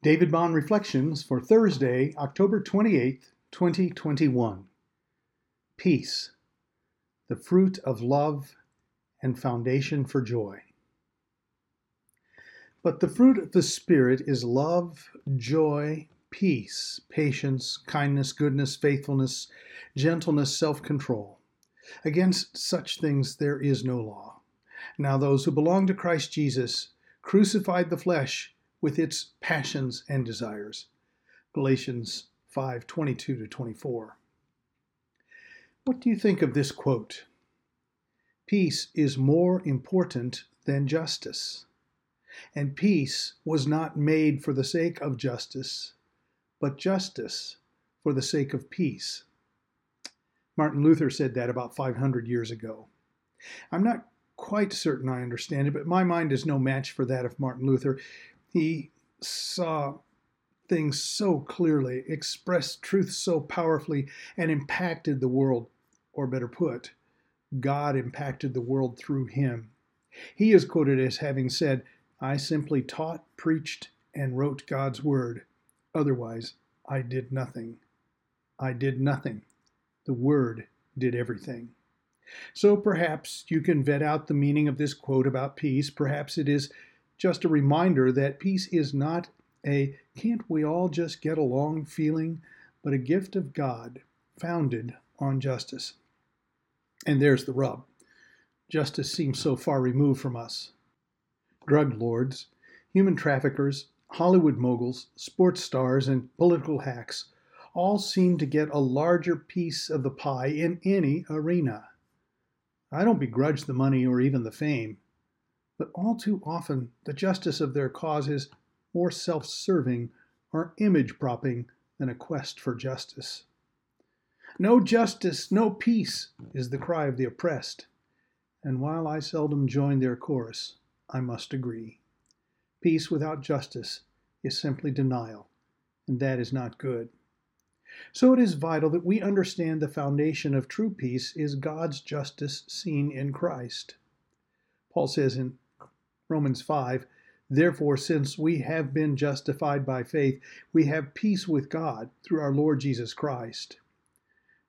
David Bond Reflections for Thursday, October 28th, 2021. Peace, the fruit of love and foundation for joy. But the fruit of the Spirit is love, joy, peace, patience, kindness, goodness, faithfulness, gentleness, self control. Against such things there is no law. Now, those who belong to Christ Jesus crucified the flesh with its passions and desires. Galatians 5:22 to 24. What do you think of this quote? Peace is more important than justice. And peace was not made for the sake of justice, but justice for the sake of peace. Martin Luther said that about 500 years ago. I'm not quite certain I understand it, but my mind is no match for that of Martin Luther. He saw things so clearly, expressed truth so powerfully, and impacted the world, or better put, God impacted the world through him. He is quoted as having said, I simply taught, preached, and wrote God's word. Otherwise, I did nothing. I did nothing. The word did everything. So perhaps you can vet out the meaning of this quote about peace. Perhaps it is just a reminder that peace is not a can't we all just get along feeling, but a gift of God founded on justice. And there's the rub justice seems so far removed from us. Drug lords, human traffickers, Hollywood moguls, sports stars, and political hacks all seem to get a larger piece of the pie in any arena. I don't begrudge the money or even the fame but all too often the justice of their cause is more self serving or image propping than a quest for justice. No justice, no peace is the cry of the oppressed, and while I seldom join their chorus, I must agree. Peace without justice is simply denial, and that is not good. So it is vital that we understand the foundation of true peace is God's justice seen in Christ. Paul says in Romans 5. Therefore, since we have been justified by faith, we have peace with God through our Lord Jesus Christ.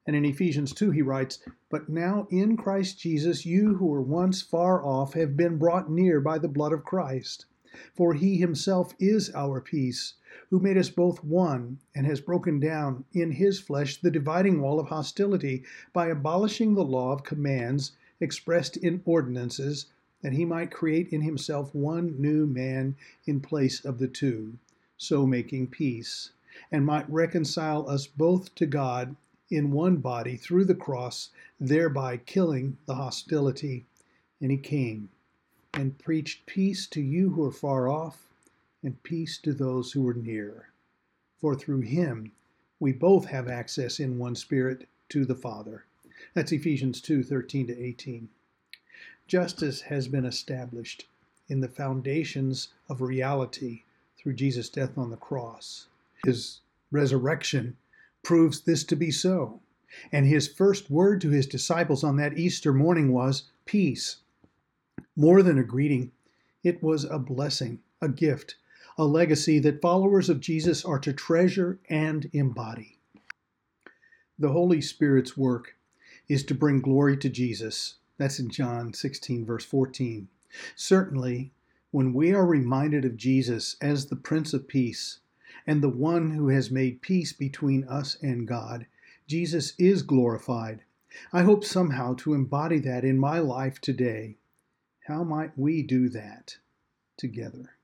And in Ephesians 2, he writes, But now in Christ Jesus, you who were once far off have been brought near by the blood of Christ. For he himself is our peace, who made us both one, and has broken down in his flesh the dividing wall of hostility by abolishing the law of commands expressed in ordinances that he might create in himself one new man in place of the two, so making peace, and might reconcile us both to God in one body through the cross, thereby killing the hostility. And he came and preached peace to you who are far off, and peace to those who are near. For through him we both have access in one spirit to the Father. That's Ephesians 2 13 to 18. Justice has been established in the foundations of reality through Jesus' death on the cross. His resurrection proves this to be so. And his first word to his disciples on that Easter morning was peace. More than a greeting, it was a blessing, a gift, a legacy that followers of Jesus are to treasure and embody. The Holy Spirit's work is to bring glory to Jesus that's in John 16, verse 14. Certainly, when we are reminded of Jesus as the Prince of Peace and the one who has made peace between us and God, Jesus is glorified. I hope somehow to embody that in my life today. How might we do that together?